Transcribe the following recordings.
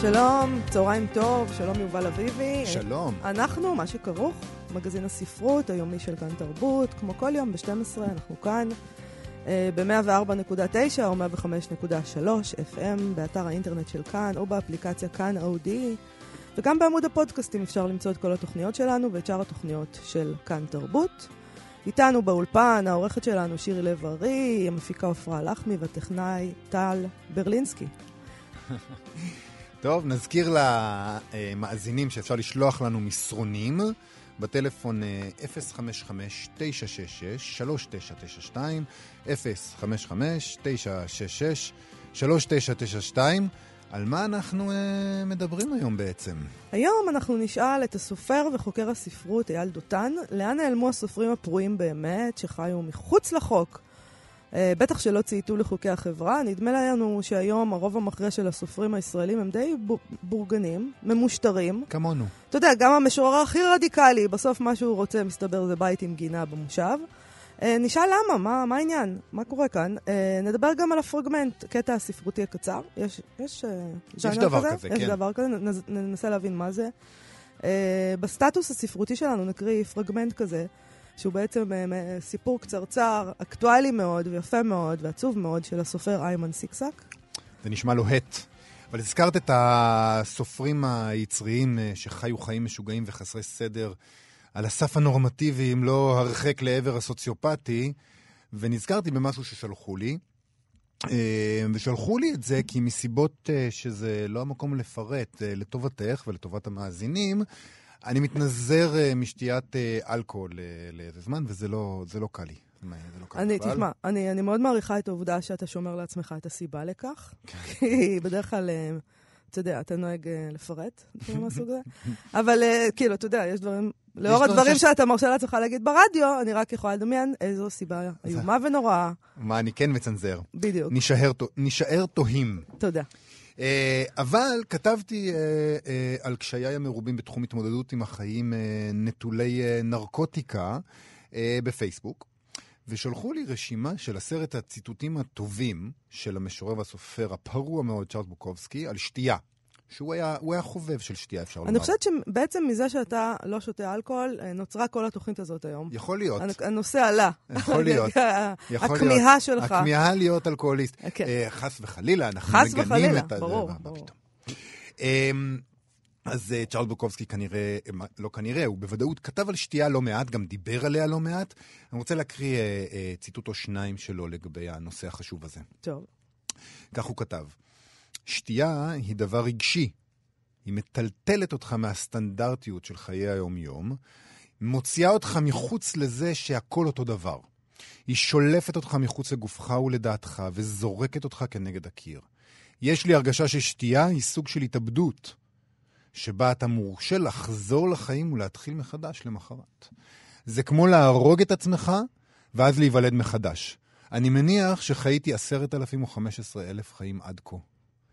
שלום, צהריים טוב, שלום יובל אביבי. שלום. אנחנו, מה שכרוך, מגזין הספרות היומי של כאן תרבות, כמו כל יום ב-12, אנחנו כאן ב-104.9 או 105.3 FM, באתר האינטרנט של כאן או באפליקציה כאן אודי, וגם בעמוד הפודקאסטים אפשר למצוא את כל התוכניות שלנו ואת שאר התוכניות של כאן תרבות. איתנו באולפן, העורכת שלנו שירי לב-ארי, המפיקה עפרה לחמי והטכנאי טל ברלינסקי. טוב, נזכיר למאזינים שאפשר לשלוח לנו מסרונים בטלפון 055-966-3992, 055-966-3992. על מה אנחנו uh, מדברים היום בעצם? היום אנחנו נשאל את הסופר וחוקר הספרות אייל דותן, לאן נעלמו הסופרים הפרועים באמת, שחיו מחוץ לחוק? Uh, בטח שלא צייתו לחוקי החברה. נדמה לנו שהיום הרוב המכריע של הסופרים הישראלים הם די בורגנים, ממושטרים. כמונו. אתה יודע, גם המשורר הכי רדיקלי, בסוף מה שהוא רוצה, מסתבר, זה בית עם גינה במושב. Uh, נשאל למה, מה, מה העניין? מה קורה כאן? Uh, נדבר גם על הפרגמנט, קטע הספרותי הקצר. יש, יש, יש דבר כזה, כזה יש כן. יש דבר כזה, ננסה להבין מה זה. בסטטוס הספרותי שלנו נקריא פרגמנט כזה, שהוא בעצם uh, סיפור קצרצר, אקטואלי מאוד ויפה מאוד ועצוב מאוד של הסופר איימן סיקסק. זה נשמע לוהט. אבל הזכרת את הסופרים היצריים שחיו חיים משוגעים וחסרי סדר. על הסף הנורמטיבי, אם לא הרחק לעבר הסוציופטי, ונזכרתי במשהו ששלחו לי. ושלחו לי את זה כי מסיבות שזה לא המקום לפרט לטובתך ולטובת המאזינים, אני מתנזר משתיית אלכוהול לאיזה זמן, וזה לא, לא קל לי. לא קל אני, בכלל. תשמע, אני, אני מאוד מעריכה את העובדה שאתה שומר לעצמך את הסיבה לכך, כי בדרך כלל... אתה יודע, אתה נוהג לפרט דברים מהסוג הזה. אבל כאילו, אתה יודע, יש דברים, לאור הדברים. שאתה מרשה לעצמך להגיד ברדיו, אני רק יכולה לדמיין איזו סיבה איומה ונוראה. מה אני כן מצנזר. בדיוק. נשאר תוהים. תודה. Uh, אבל כתבתי uh, uh, על קשיי המרובים בתחום התמודדות עם החיים נטולי נרקוטיקה בפייסבוק. ושלחו לי רשימה של עשרת הציטוטים הטובים של המשורר והסופר הפרוע מאוד, צ'ארלס בוקובסקי, על שתייה. שהוא היה, היה חובב של שתייה, אפשר לומר. אני חושבת שבעצם מזה שאתה לא שותה אלכוהול, נוצרה כל התוכנית הזאת היום. יכול להיות. הנושא עלה. יכול להיות. הכמיהה שלך. הכמיהה להיות אלכוהוליסט. כן. חס וחלילה, אנחנו חס מגנים וחלילה, את... ברור, ברור. אז uh, צ'ארל בוקובסקי כנראה, לא כנראה, הוא בוודאות כתב על שתייה לא מעט, גם דיבר עליה לא מעט. אני רוצה להקריא uh, uh, ציטוט או שניים שלו לגבי הנושא החשוב הזה. טוב. כך הוא כתב: שתייה היא דבר רגשי. היא מטלטלת אותך מהסטנדרטיות של חיי היום-יום, מוציאה אותך מחוץ לזה שהכל אותו דבר. היא שולפת אותך מחוץ לגופך ולדעתך, וזורקת אותך כנגד הקיר. יש לי הרגשה ששתייה היא סוג של התאבדות. שבה אתה מורשה לחזור לחיים ולהתחיל מחדש למחרת. זה כמו להרוג את עצמך ואז להיוולד מחדש. אני מניח שחייתי עשרת אלפים או חמש עשרה אלף חיים עד כה.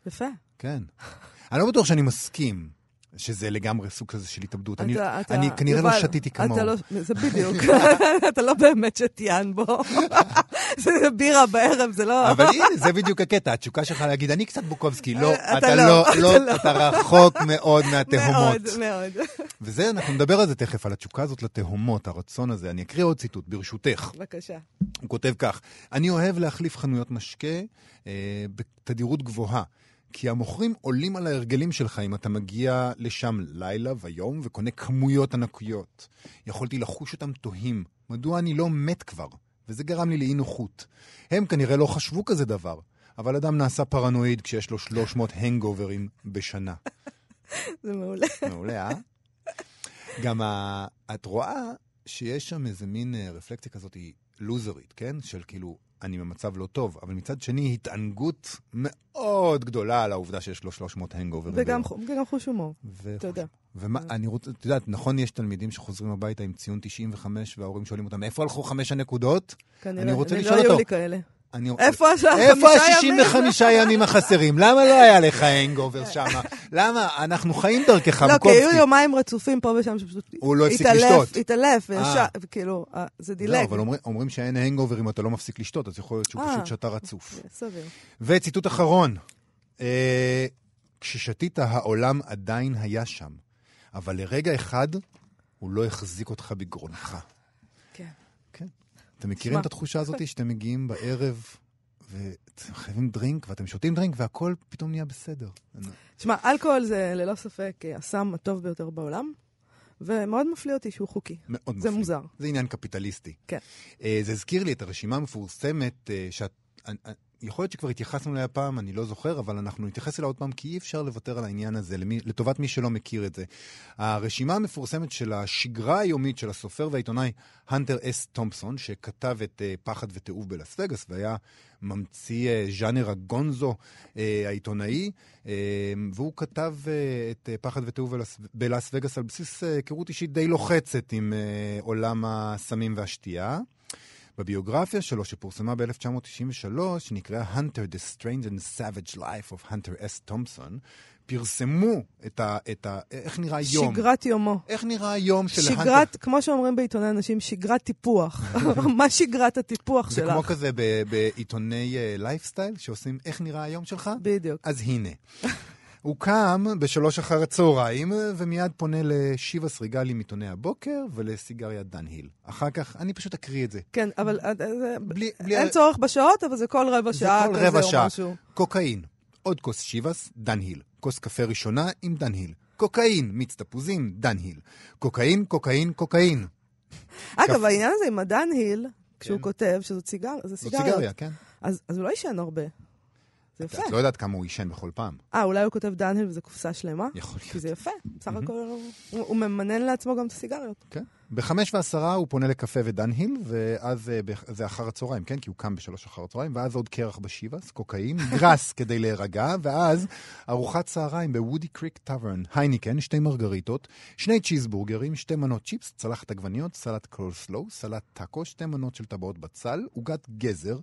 יפה. כן. אני לא בטוח שאני מסכים. שזה לגמרי סוג כזה של התאבדות. אני, אתה, אני כנראה לא שתיתי כמוהו. לא, זה בדיוק. אתה לא באמת שתיין בו. זה בירה בערב, זה לא... אבל הנה, זה בדיוק הקטע, התשוקה שלך להגיד, אני קצת בוקובסקי. לא, אתה לא, לא, אתה לא, לא. אתה רחוק מאוד מהתהומות. מאוד, מאוד. וזה, אנחנו נדבר על זה תכף, על התשוקה הזאת לתהומות, הרצון הזה. אני אקריא עוד ציטוט, ברשותך. בבקשה. הוא כותב כך: אני אוהב להחליף חנויות משקה אה, בתדירות גבוהה. כי המוכרים עולים על ההרגלים שלך אם אתה מגיע לשם לילה ויום וקונה כמויות ענקיות. יכולתי לחוש אותם תוהים, מדוע אני לא מת כבר? וזה גרם לי לאי נוחות. הם כנראה לא חשבו כזה דבר, אבל אדם נעשה פרנואיד כשיש לו 300 הנגוברים בשנה. זה מעולה. מעולה, אה? גם ה... את רואה שיש שם איזה מין רפלקציה כזאת, לוזרית, כן? של כאילו, אני במצב לא טוב, אבל מצד שני, התענגות מאוד גדולה על העובדה שיש לו 300 הנגוברים. וגם, חוש הומור, יודע. ומה, אני רוצה, את יודעת, נכון, יש תלמידים שחוזרים הביתה עם ציון 95, וההורים שואלים אותם, איפה הלכו חמש הנקודות? כנראה, אני רוצה אני לשאול לא היו אותו. לי כאלה. אני... איפה השעה? איפה חמישה ימים? ה-65 ימים החסרים? למה לא היה לך הנגובר שם? למה? אנחנו חיים דרכך, לא, כי. היו יומיים רצופים פה ושם שפשוט... הוא לא הפסיק התעלף, לשתות. התעלף, אה. וישר, וכאילו, אה, זה לא, דילג. אבל אומרים, שאין הנגובר אם אתה לא מפסיק לשתות, אז יכול להיות שהוא אה. פשוט שתה רצוף. סביר. וציטוט אחרון, אה, כששתית העולם עדיין היה שם, אבל לרגע אחד הוא לא החזיק אותך בגרונך. אתם מכירים. את התחושה הזאת שאתם מגיעים בערב ואתם חייבים דרינק ואתם שותים דרינק והכל פתאום נהיה בסדר. תשמע, אלכוהול זה ללא ספק הסם הטוב ביותר בעולם, ומאוד מפליא אותי שהוא חוקי. מאוד זה מפליא. מוזר. זה עניין קפיטליסטי. כן. אה, זה הזכיר לי את הרשימה המפורסמת, אה, שאת... יכול להיות שכבר התייחסנו אליה פעם, אני לא זוכר, אבל אנחנו נתייחס אליה עוד פעם, כי אי אפשר לוותר על העניין הזה, למי, לטובת מי שלא מכיר את זה. הרשימה המפורסמת של השגרה היומית של הסופר והעיתונאי הנטר אס תומפסון, שכתב את אה, פחד ותיעוב בלאס וגאס, והיה ממציא אה, ז'אנר הגונזו אה, העיתונאי, אה, והוא כתב אה, את אה, פחד ותיעוב בלאס, בלאס וגאס על בסיס היכרות אישית די לוחצת עם אה, עולם הסמים והשתייה. בביוגרפיה שלו, שפורסמה ב-1993, שנקראה Hunter, The Strange and Savage Life of Hunter S. Thompson, פרסמו את ה... את ה איך נראה יום? שגרת יומו. איך נראה היום של שגרת, כמו שאומרים בעיתוני אנשים, שגרת טיפוח. מה שגרת הטיפוח זה כמו שלך? כזה ב- בעיתוני לייפסטייל, שעושים איך נראה היום שלך? בדיוק. אז הנה. הוא קם בשלוש אחר הצהריים, ומיד פונה לשיבס ריגל עם עיתוני הבוקר ולסיגריה דן-היל. אחר כך, אני פשוט אקריא את זה. כן, אבל אה, אה, זה- בלי, בלי אין צורך בשעות, אבל זה כל רבע זה שעה כל כזה רבע או שעה. משהו. קוקאין, עוד כוס שיבס, דן-היל. כוס קפה ראשונה עם דן-היל. קוקאין, מיץ תפוזים, דן-היל. קוקאין, קוקאין, קוקאין. אגב, העניין הזה עם הדן היל, כשהוא כן. כותב שזאת סיגר- זה זאת סיגריות, סיגריה, כן. אז אז הוא לא עישן הרבה. זה יפה. את לא יודעת כמה הוא עישן בכל פעם. אה, אולי הוא כותב דן היל וזה קופסה שלמה? יכול כי להיות. זה יפה, בסך הכל הוא ממנן לעצמו גם את הסיגריות. כן. בחמש ועשרה הוא פונה לקפה ודן-היל, ואז אה, זה אחר הצהריים, כן? כי הוא קם בשלוש אחר הצהריים, ואז עוד קרח בשיבס, קוקאין, גראס כדי להירגע, ואז ארוחת צהריים בוודי קריק טאברן, הייניקן, שתי מרגריטות, שני צ'יזבורגרים, שתי מנות צ'יפס, צלחת עגבניות, סלט קולסלו, סלט טאקו, שתי מנות של טבעות בצל, עוגת גזר,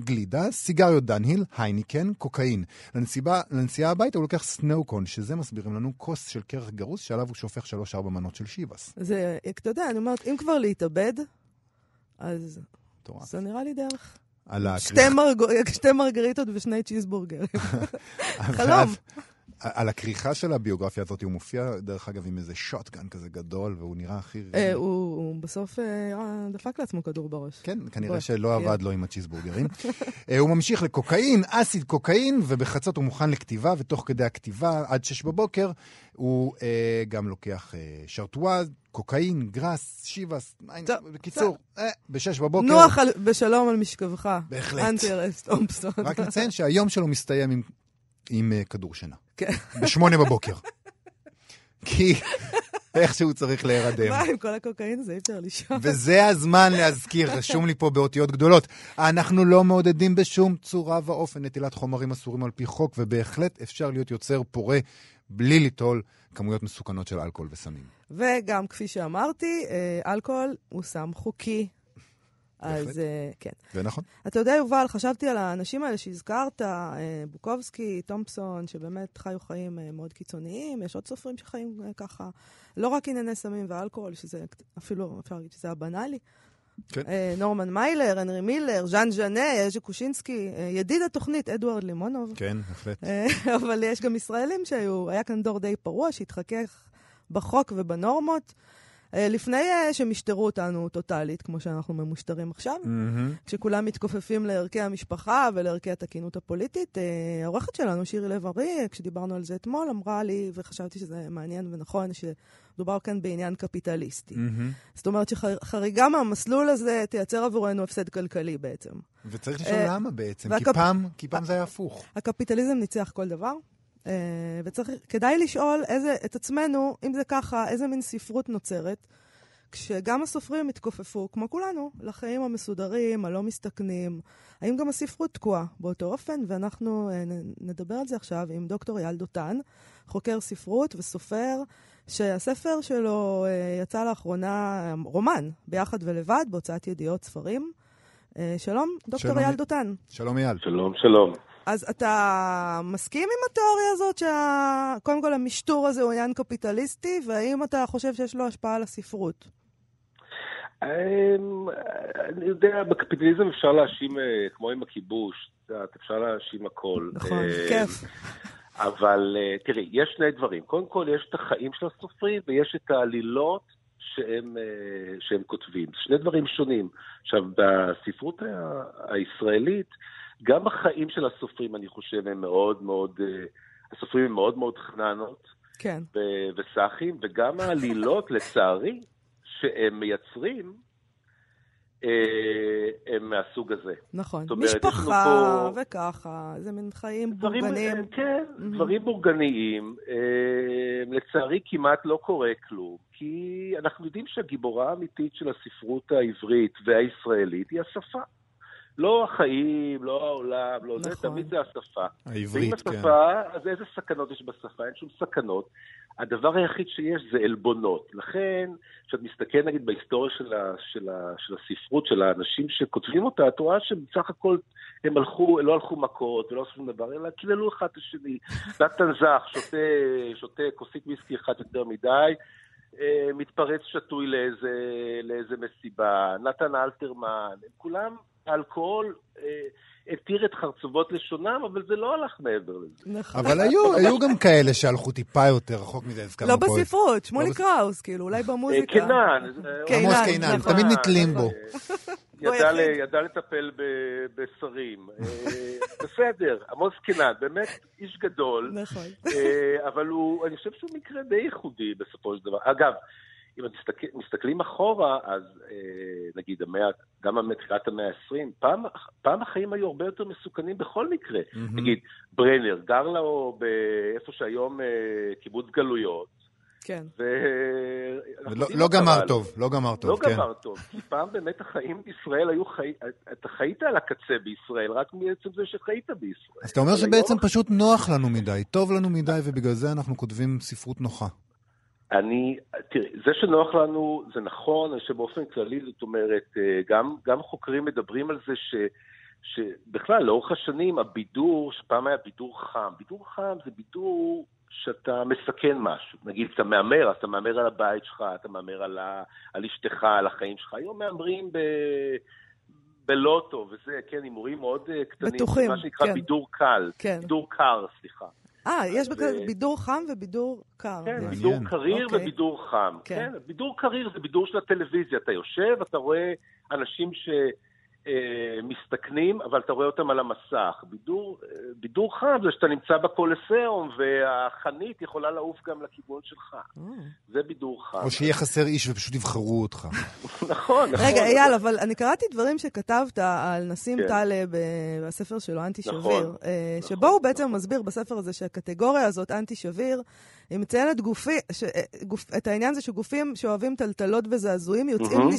גלידה, סיגריות דן-היל, הייניקן, קוקאין. לנסיבה, לנסיעה הביתה הוא לוקח snow cone, שזה מסבירים לנו כוס של קרח גרוס, שעליו הוא שופך שלוש-ארבע מנות של שיבס. זה, אתה יודע, אני אומרת, אם כבר להתאבד, אז מטורף. זה נראה לי דרך. שתי. מרג- שתי מרגריטות ושני צ'יזבורגרים. חלום. על הכריכה של הביוגרפיה הזאת הוא מופיע, דרך אגב, עם איזה שוטגן כזה גדול, והוא נראה הכי... אה, הוא בסוף אה, דפק לעצמו כדור בראש. כן, כנראה שלא. עבד לו עם הצ'יזבורגרים. אה, הוא ממשיך לקוקאין, אסיד קוקאין, ובחצות הוא מוכן לכתיבה, ותוך כדי הכתיבה, עד שש בבוקר, הוא גם לוקח שרטואז, קוקאין, גראס, טוב, בקיצור, בשש בבוקר. נוח בשלום על משכבך. בהחלט. אנטר אס תומפסון. רק נציין שהיום שלו מסתיים עם, עם אה, כדור שינה. כן. בשמונה בבוקר. כי איכשהו צריך להירדם. מה, עם כל הקוקאין הזה אי אפשר לישון. וזה הזמן להזכיר, רשום לי פה באותיות גדולות, אנחנו לא מעודדים בשום צורה ואופן נטילת חומרים אסורים על פי חוק, ובהחלט אפשר להיות יוצר פורה בלי ליטול כמויות מסוכנות של אלכוהול וסמים. וגם, כפי שאמרתי, אה, אלכוהול הוא סם חוקי. אז אה, כן. זה נכון? אתה יודע, יובל, חשבתי על האנשים האלה שהזכרת, אה, בוקובסקי, תומפסון, שבאמת חיו חיים אה, מאוד קיצוניים, יש עוד סופרים שחיים אה, ככה, לא רק ענייני סמים ואלכוהול, שזה אפילו, אפשר להגיד שזה הבנאלי. כן. אה, נורמן מיילר, הנרי מילר, ז'אן ז'אנה, יז'י קושינסקי, אה, ידיד התוכנית, אדוארד לימונוב. כן, בהחלט. אה, אבל יש גם ישראלים שהיו, היה כאן דור די פרוע שהתחכך בחוק ובנורמות, לפני אה, שמשטרו אותנו טוטאלית, כמו שאנחנו ממושטרים עכשיו. מהמם. כשכולם מתכופפים לערכי המשפחה ולערכי התקינות הפוליטית. אה, העורכת שלנו, שירי לב-ארי, כשדיברנו על זה אתמול, אמרה לי, וחשבתי שזה מעניין ונכון, שדובר כאן בעניין קפיטליסטי. מהמם. זאת אומרת שחריגה מהמסלול הזה תייצר עבורנו הפסד כלכלי בעצם. וצריך לשאול אה, למה בעצם, כי והקפ- פעם, כי פעם זה היה הפוך. הקפיטליזם ניצח כל דבר, אה, וכדאי לשאול איזה, את עצמנו, אם זה ככה, איזה מין ספרות נוצרת, כשגם הסופרים התכופפו, כמו כולנו, לחיים המסודרים, הלא מסתכנים. האם גם הספרות תקועה באותו אופן? ואנחנו אה, נדבר על זה עכשיו עם דוקטור אייל דותן, חוקר ספרות וסופר, שהספר שלו אה, יצא לאחרונה, רומן, ביחד ולבד, בהוצאת ידיעות ספרים. אה, שלום, דוקטור אייל דותן. שלום אייל. שלום, שלום. אז אתה מסכים עם התיאוריה הזאת שקודם כל המשטור הזה הוא עניין קפיטליסטי, והאם אתה חושב שיש לו השפעה על הספרות? אמ, אני יודע, בקפיטליזם אפשר להאשים, אה, כמו עם הכיבוש, אפשר להאשים הכל. נכון, אמ, כיף. אבל אה, תראי, יש שני דברים. קודם כל, יש את החיים של הסופרים ויש את העלילות שהם, אה, שהם כותבים. שני דברים שונים. עכשיו, בספרות הישראלית, גם החיים של הסופרים, אני חושב, הם מאוד מאוד, הסופרים הם מאוד מאוד חננות. כן. וסאחים, וגם העלילות, לצערי, שהם מייצרים, אה, הם מהסוג הזה. נכון, אומרת, משפחה פה... וככה, זה מין חיים דברים, בורגניים. אה, כן, mm-hmm. דברים בורגניים. אה, לצערי כמעט לא קורה כלום, כי אנחנו יודעים שהגיבורה האמיתית של הספרות העברית והישראלית היא השפה. לא החיים, לא העולם, לא נכון. זה, תמיד זה השפה. העברית, כן. ואם השפה, אז איזה סכנות יש בשפה? אין שום סכנות. הדבר היחיד שיש זה עלבונות. לכן, כשאת מסתכל נגיד בהיסטוריה של, ה, של, ה, של הספרות, של האנשים שכותבים אותה, את רואה שבסך הכל הם הלכו, לא הלכו מכות ולא עשו שום דבר, אלא קיללו אחד את השני. נתן זך, שותה, שותה כוסית ויסקי אחת יותר מדי, אה, מתפרץ שתוי לאיזה, לאיזה מסיבה, נתן אלתרמן, הם כולם אלכוהול אה, התיר את חרצובות לשונם, אבל זה לא הלך מעבר לזה. נכון. אבל היו, היו גם כאלה שהלכו טיפה יותר רחוק מזה, הזכרנו לא פה. לא בספרות, שמולי קראוס, כאילו, אולי במוזיקה. קינן. עמוס קינן. תמיד נתלים בו. ידע לטפל בשרים. אה, בסדר, עמוס קינן, באמת איש גדול. נכון. אה, אבל הוא, אני חושב שהוא מקרה די ייחודי בסופו של דבר. אגב, אם מסתכל, מסתכלים אחורה, אז אה, נגיד המאה, גם מתחילת המאה ה-20, פעם, פעם החיים היו הרבה יותר מסוכנים בכל מקרה. Mm-hmm. נגיד, ברנר גר לו באיפה שהיום אה, קיבוץ גלויות. כן. ו... ולא, לא גמר טוב, לא גמר טוב, לא כן. לא גמר טוב, כי פעם באמת החיים בישראל היו חיים, אתה חיית על הקצה בישראל, רק מעצם זה שחיית בישראל. אז אתה אומר שבעצם לא... פשוט נוח לנו מדי, טוב לנו מדי, ובגלל זה אנחנו כותבים ספרות נוחה. אני, תראה, זה שנוח לנו זה נכון, אני חושב באופן כללי, זאת אומרת, אה, גם, גם חוקרים מדברים על זה ש, שבכלל, לאורך השנים, הבידור, שפעם היה בידור חם, בידור חם זה בידור שאתה מסכן משהו. נגיד, אתה מהמר, אז אתה מהמר על הבית שלך, אתה מהמר על, ה, על אשתך, על החיים שלך. היום מהמרים ב... בלוטו וזה, כן, הימורים מאוד אה, קטנים. בטוחים, מה שנקרא כן. בידור קל. כן. בידור קר, סליחה. אה, יש בכלל בידור חם ובידור קר. כן, בידור קריר אוקיי. ובידור חם. כן. כן, בידור קריר זה בידור של הטלוויזיה. אתה יושב, אתה רואה אנשים ש... אה, מסתכנים, אבל אתה רואה אותם על המסך. בידור, אה, בידור חם זה שאתה נמצא בקולסיאום, והחנית יכולה לעוף גם לכיוון שלך. Mm. זה בידור חם. או שיהיה חסר איש ופשוט יבחרו אותך. נכון, נכון. רגע, אייל, אבל אני קראתי דברים שכתבת על נסים כן. טלב בספר שלו, אנטי שביר, נכון, אה, שבו הוא בעצם מסביר בספר הזה שהקטגוריה הזאת, אנטי שביר, היא מציינת גופי, ש, גופ, את העניין הזה שגופים שאוהבים טלטלות וזעזועים יוצאים mm-hmm.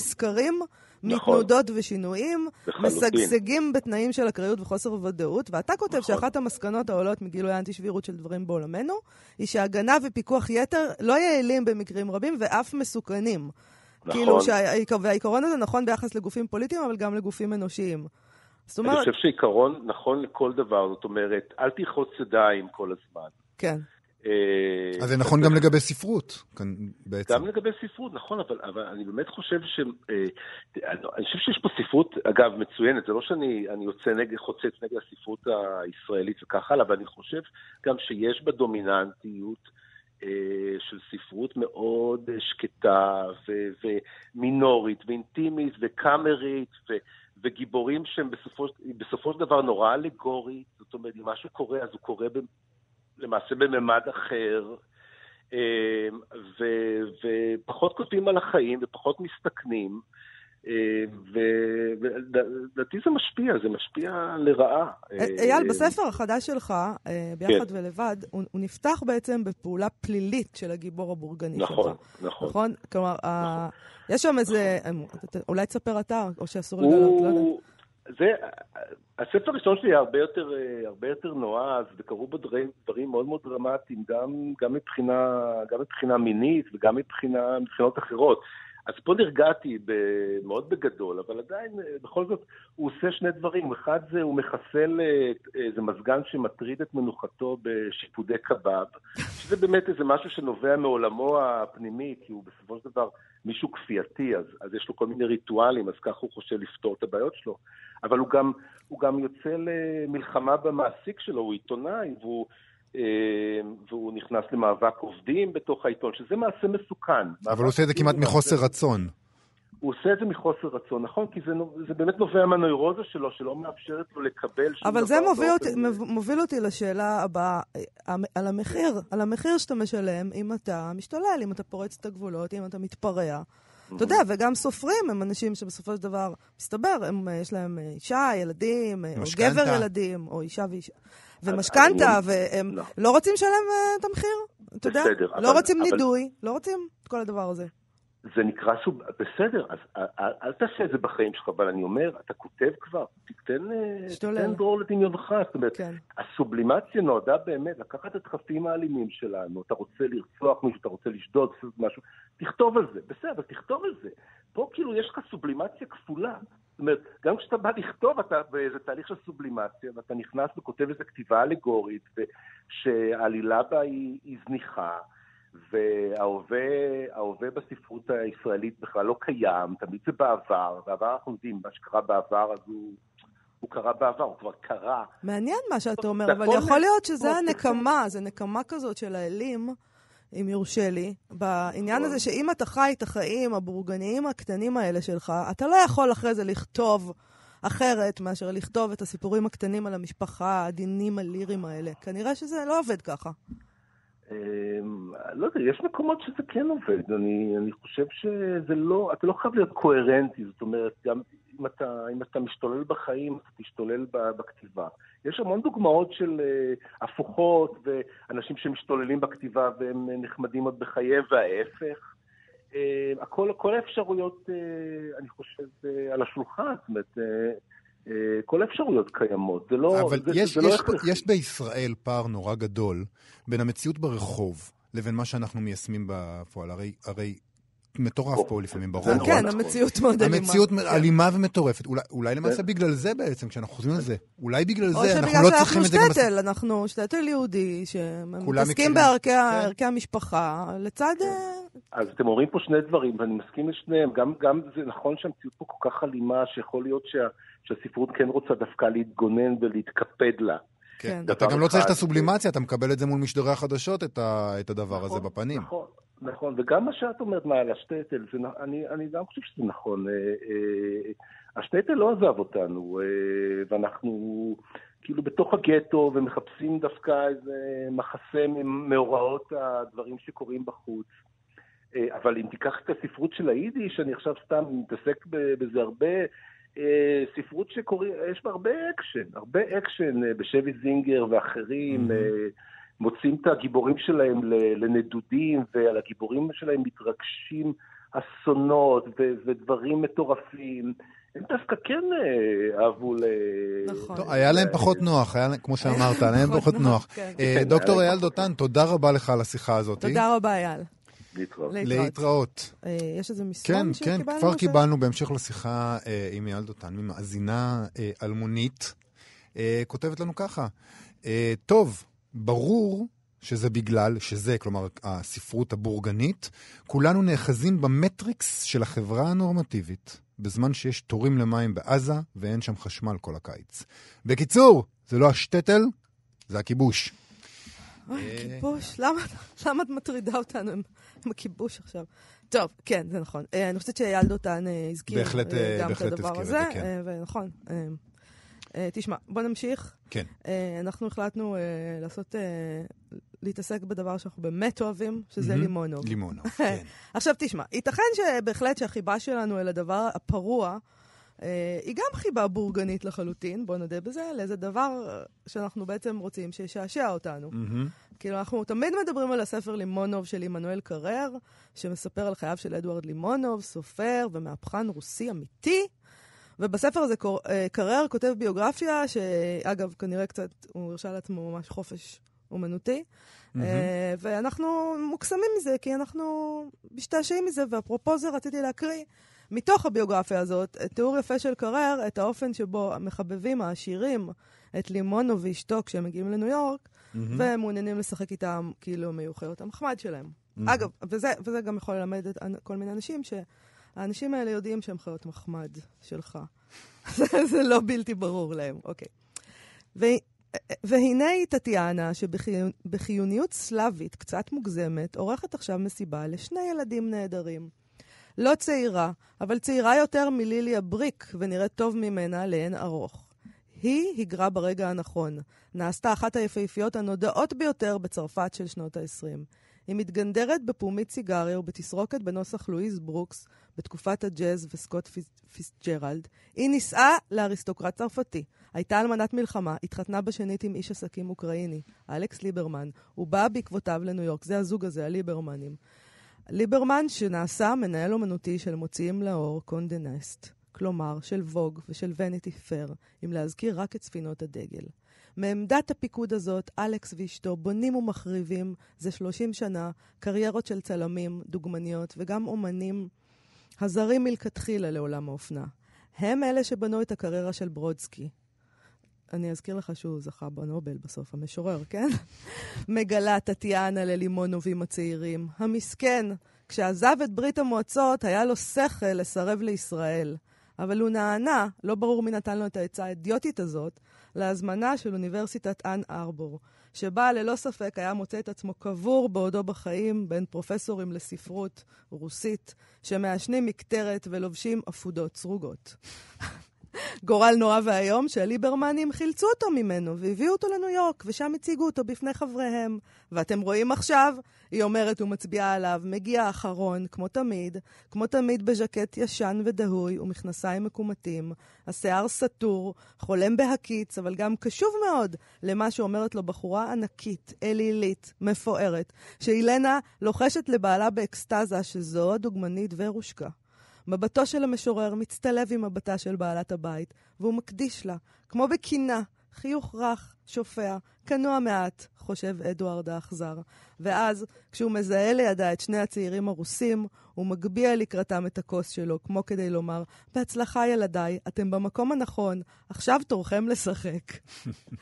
נכון. מתנודות ושינויים, משגשגים בתנאים של אקראיות וחוסר ודאות, ואתה כותב נכון. שאחת המסקנות העולות מגילוי האנטי-שבירות של דברים בעולמנו, היא שהגנה ופיקוח יתר לא יעילים במקרים רבים ואף מסוכנים. נכון. כאילו. והעיקרון הזה נכון ביחס לגופים פוליטיים, אבל גם לגופים אנושיים. זאת אומרת... אני חושב שעיקרון נכון לכל דבר, זאת אומרת, אל תלחוץ ידיים כל הזמן. כן. אה, אז זה נכון גם לגבי ספרות, כאן בעצם. גם לגבי ספרות, נכון, אבל, אבל אני באמת חושב ש... אה, אני חושב שיש פה ספרות, אגב, מצוינת, זה לא שאני יוצא נגד, חוצץ נגד הספרות הישראלית וכך הלאה, אבל אני חושב גם שיש בה דומיננטיות. אה, של ספרות מאוד שקטה ו- ומינורית ואינטימית וקאמרית ו- וגיבורים שהם בסופו, בסופו של דבר נורא אלגורית, זאת אומרת, אם משהו קורה אז הוא קורה למעשה בממד אחר, אמ, ו, ופחות כותבים על החיים ופחות מסתכנים. אה, ולדעתי זה משפיע, זה משפיע לרעה. אה, אייל, בספר החדש שלך, אה, ביחד כן. ולבד, הוא, נפתח בעצם בפעולה פלילית של הגיבור הבורגני נכון, שלך. נכון, נכון. נכון? כלומר, נכון. יש שם איזה, אולי תספר אתה, או שאסור לגלות, לא יודע. זה, הספר הראשון שלי היה הרבה יותר, הרבה יותר נועז, וקרו בו דברים, מאוד מאוד דרמטיים, גם, גם, מבחינה, גם מבחינה מינית וגם מבחינה, מבחינות אחרות. אז פה נרגעתי מאוד בגדול, אבל עדיין, אה, בכל זאת, הוא עושה שני דברים. אחד זה, הוא מחסל אה, איזה מזגן שמטריד את מנוחתו בשיפודי קבב, שזה באמת איזה משהו שנובע מעולמו הפנימי, כי הוא בסופו של דבר מישהו כפייתי, אז, אז יש לו כל מיני ריטואלים, אז ככה הוא חושב לפתור את הבעיות שלו. אבל הוא גם, הוא גם יוצא למלחמה במעסיק שלו, הוא עיתונאי, והוא... אה, והוא נכנס למאבק עובדים בתוך העיתון, שזה מעשה מסוכן. אבל הוא עושה את זה כמעט מחוסר רצון. הוא עושה את זה מחוסר רצון, נכון? כי זה, זה באמת נובע מהנוירוזה שלו, שלא מאפשרת לו לקבל שום אבל זה מוביל אותי, מוביל אותי לשאלה הבאה, על המחיר, על המחיר שאתה משלם אם אתה משתולל, אם אתה פורץ את הגבולות, אם אתה מתפרע. אתה יודע, וגם סופרים הם אנשים שבסופו של דבר, מסתבר, הם, יש להם אישה, ילדים, או גבר ילדים, או אישה ואישה. ומשכנתה, והם לא. לא רוצים לשלם אה, את המחיר, אתה יודע? לא רוצים נידוי, לא רוצים את כל הדבר הזה. זה נקרא סוב... בסדר, אז אל, אל תעשה את זה בחיים שלך, אבל אני אומר, אתה כותב כבר, תתן, אה, תתן דרור לדמיונך. זאת אומרת, כן. הסובלימציה נועדה באמת לקחת את החפים האלימים שלנו, אתה רוצה לרצוח מישהו, אתה רוצה לשדוד, משהו, תכתוב על זה, בסדר, תכתוב על זה. פה כאילו יש לך סובלימציה כפולה. זאת אומרת, גם כשאתה בא לכתוב, אתה באיזה תהליך של סובלימציה, ואתה נכנס וכותב איזו כתיבה אלגורית, שהעלילה בה היא, היא זניחה. וההווה בספרות הישראלית בכלל לא קיים, תמיד זה בעבר, בעבר אנחנו יודעים, מה שקרה בעבר אז הוא... הוא קרה בעבר, הוא כבר קרה. מעניין מה שאתה אומר, אבל יכול להיות שזה הנקמה, זה נקמה כזאת של האלים, אם יורשה לי, בעניין הזה שאם אתה חי את החיים הבורגניים הקטנים האלה שלך, אתה לא יכול אחרי זה לכתוב אחרת מאשר לכתוב את הסיפורים הקטנים על המשפחה, הדינים הליריים האלה. כנראה שזה לא עובד ככה. אמ, לא יודע, יש מקומות שזה כן עובד. אני, אני חושב שזה לא, אתה לא חייב להיות קוהרנטי, זאת אומרת, גם אם אתה, אם אתה משתולל בחיים, אתה תשתולל בכתיבה. יש המון דוגמאות של uh, הפוכות, ואנשים שמשתוללים בכתיבה והם נחמדים עוד בחייהם, וההפך. Uh, הכל, כל האפשרויות, uh, אני חושב, uh, על השולחן, זאת אומרת, uh, כל האפשרויות קיימות, זה לא... אבל זה, יש, זה לא יש, לא יש בישראל פער נורא גדול בין המציאות ברחוב לבין מה שאנחנו מיישמים בפועל. הרי, הרי מטורף פה לפעמים ברור. כן, המציאות מאוד אלימה. המציאות אלימה ומטורפת. אולי למעשה בגלל זה בעצם, כשאנחנו חושבים על זה, אולי בגלל זה אנחנו לא צריכים את זה... או שבגלל שאנחנו שטטל, אנחנו שטטל יהודי, שמתעסקים בערכי כן. המשפחה, לצד... אז אתם אומרים פה שני דברים, ואני מסכים לשניהם. גם זה נכון שהמציאות פה כל כך אלימה, שיכול להיות שהספרות כן רוצה דווקא להתגונן ולהתקפד לה. כן. אתה גם לא צריך את הסובלימציה, אתה מקבל את זה מול משדרי החדשות, את הדבר הזה נכון, בפנים. נכון. נכון, וגם מה שאת אומרת, מה, על השטייטל, זה, אני, אני גם חושב שזה נכון. אה, אה, השטייטל לא עזב אותנו, אה, ואנחנו כאילו בתוך הגטו ומחפשים דווקא איזה מחסה ממאורעות הדברים שקורים בחוץ. אבל אם תיקח את הספרות של היידיש, אני עכשיו סתם מתעסק בזה הרבה, ספרות שקוראים, יש בה הרבה אקשן, הרבה אקשן בשביס זינגר ואחרים. Mm-hmm. מוצאים את הגיבורים שלהם לנדודים, ועל הגיבורים שלהם מתרגשים אסונות ו- ודברים מטורפים. הם דווקא כן אה, אהבו ל... נכון. טוב, היה להם פחות נוח, היה, כמו שאמרת, היה להם פחות נוח. כן. אה, כן, דוקטור אייל דותן, תודה רבה לך על השיחה הזאת. תודה רבה, אייל. להתראות. להתראות. אה, יש איזה מסרון שקיבלנו? כן, כן, כבר קיבלנו בהמשך לשיחה עם אייל דותן, ממאזינה אלמונית, כותבת לנו ככה, טוב, ברור שזה בגלל, שזה, כלומר, הספרות הבורגנית, כולנו נאחזים במטריקס של החברה הנורמטיבית, בזמן שיש תורים למים בעזה ואין שם חשמל כל הקיץ. בקיצור, זה לא השטטל, זה הכיבוש. אוי, כיבוש, למה, למה את מטרידה אותנו עם, הכיבוש עכשיו? טוב, כן, זה נכון. אה, אני חושבת שאייל דותן אה, הזכיר אה, גם בהחלט את הדבר הזה, כן. ונכון. תשמע, בוא נמשיך. כן. אנחנו החלטנו לעשות, להתעסק בדבר שאנחנו באמת אוהבים, שזה. לימונוב. לימונוב, כן. עכשיו תשמע, ייתכן שבהחלט שהחיבה שלנו אל הדבר הפרוע, אה, היא גם חיבה בורגנית לחלוטין, בוא נודה בזה, לאיזה דבר אה, שאנחנו בעצם רוצים שישעשע אותנו. מהמם. כאילו, אנחנו תמיד מדברים על הספר לימונוב של עמנואל קרר, שמספר על חייו של אדוארד לימונוב, סופר ומהפכן רוסי אמיתי. ובספר הזה אה, קרר כותב ביוגרפיה, שאגב, כנראה קצת, הוא הרשה לעצמו ממש חופש אומנותי. אה, ואנחנו מוקסמים מזה, כי אנחנו משתעשעים מזה, ואפרופו זה רציתי להקריא מתוך הביוגרפיה הזאת, תיאור יפה של קרר, את האופן שבו המחבבים העשירים את לימונו ואשתו כשהם מגיעים לניו יורק, ומעוניינים לשחק איתם כאילו חיות המחמד שלהם. אגב, וזה, וזה גם יכול ללמד את כל מיני אנשים, שהאנשים האלה יודעים שהם חיות מחמד שלך. זה, זה לא בלתי ברור להם, אוקיי. ו, והנה היא טטיאנה, שבחיוניות סלאבית קצת מוגזמת, עורכת עכשיו מסיבה לשני ילדים נהדרים. לא צעירה, אבל צעירה יותר מליליה בריק, ונראית טוב ממנה לאין ארוך. היא היגרה ברגע הנכון. נעשתה אחת היפהפיות הנודעות ביותר בצרפת של שנות ה-20. היא מתגנדרת בפומית סיגריה ובתסרוקת בנוסח לואיז ברוקס בתקופת הג'אז וסקוט פיס- פיצג'רלד. היא נישאה לאריסטוקרט צרפתי. הייתה אלמנת מלחמה, התחתנה בשנית עם איש עסקים אוקראיני, אלכס ליברמן, ובאה בעקבותיו לניו יורק. זה הזוג הזה, הליברמנים. ליברמן שנעשה מנהל אומנותי של מוציאים לאור קונדה נסט, כלומר של ווג ושל וניטי פר, אם להזכיר רק את ספינות הדגל. מעמדת הפיקוד הזאת, אלכס ואשתו בונים ומחריבים זה 30 שנה קריירות של צלמים, דוגמניות וגם אומנים הזרים מלכתחילה לעולם האופנה. הם אלה שבנו את הקריירה של ברודסקי. אני אזכיר לך שהוא זכה בנובל בסוף, המשורר, כן? מגלה טטיאנה ללימונובים הצעירים. המסכן, כשעזב את ברית המועצות, היה לו שכל לסרב לישראל. אבל הוא נענה, לא ברור מי נתן לו את העצה האידיוטית הזאת, להזמנה של אוניברסיטת אנ ארבור, שבה ללא ספק היה מוצא את עצמו קבור בעודו בחיים בין פרופסורים לספרות רוסית, שמעשנים מקטרת ולובשים אפודות סרוגות. גורל נורא ואיום שהליברמנים חילצו אותו ממנו והביאו אותו לניו יורק, ושם הציגו אותו בפני חבריהם. ואתם רואים עכשיו, היא אומרת ומצביעה עליו, מגיע האחרון, כמו תמיד, כמו תמיד בז'קט ישן ודהוי ומכנסיים מקומטים, השיער סטור, חולם בהקיץ, אבל גם קשוב מאוד למה שאומרת לו בחורה ענקית, אלילית, מפוארת, שאילנה לוחשת לבעלה באקסטזה שזו הדוגמנית ורושקה. מבטו של המשורר מצטלב עם מבטה של בעלת הבית, והוא מקדיש לה, כמו בקינה, חיוך רך, שופע, כנוע מעט, חושב אדוארד האכזר. ואז, כשהוא מזהה לידה את שני הצעירים הרוסים, הוא מגביה לקראתם את הכוס שלו, כמו כדי לומר, בהצלחה ילדיי, אתם במקום הנכון, עכשיו תורכם לשחק.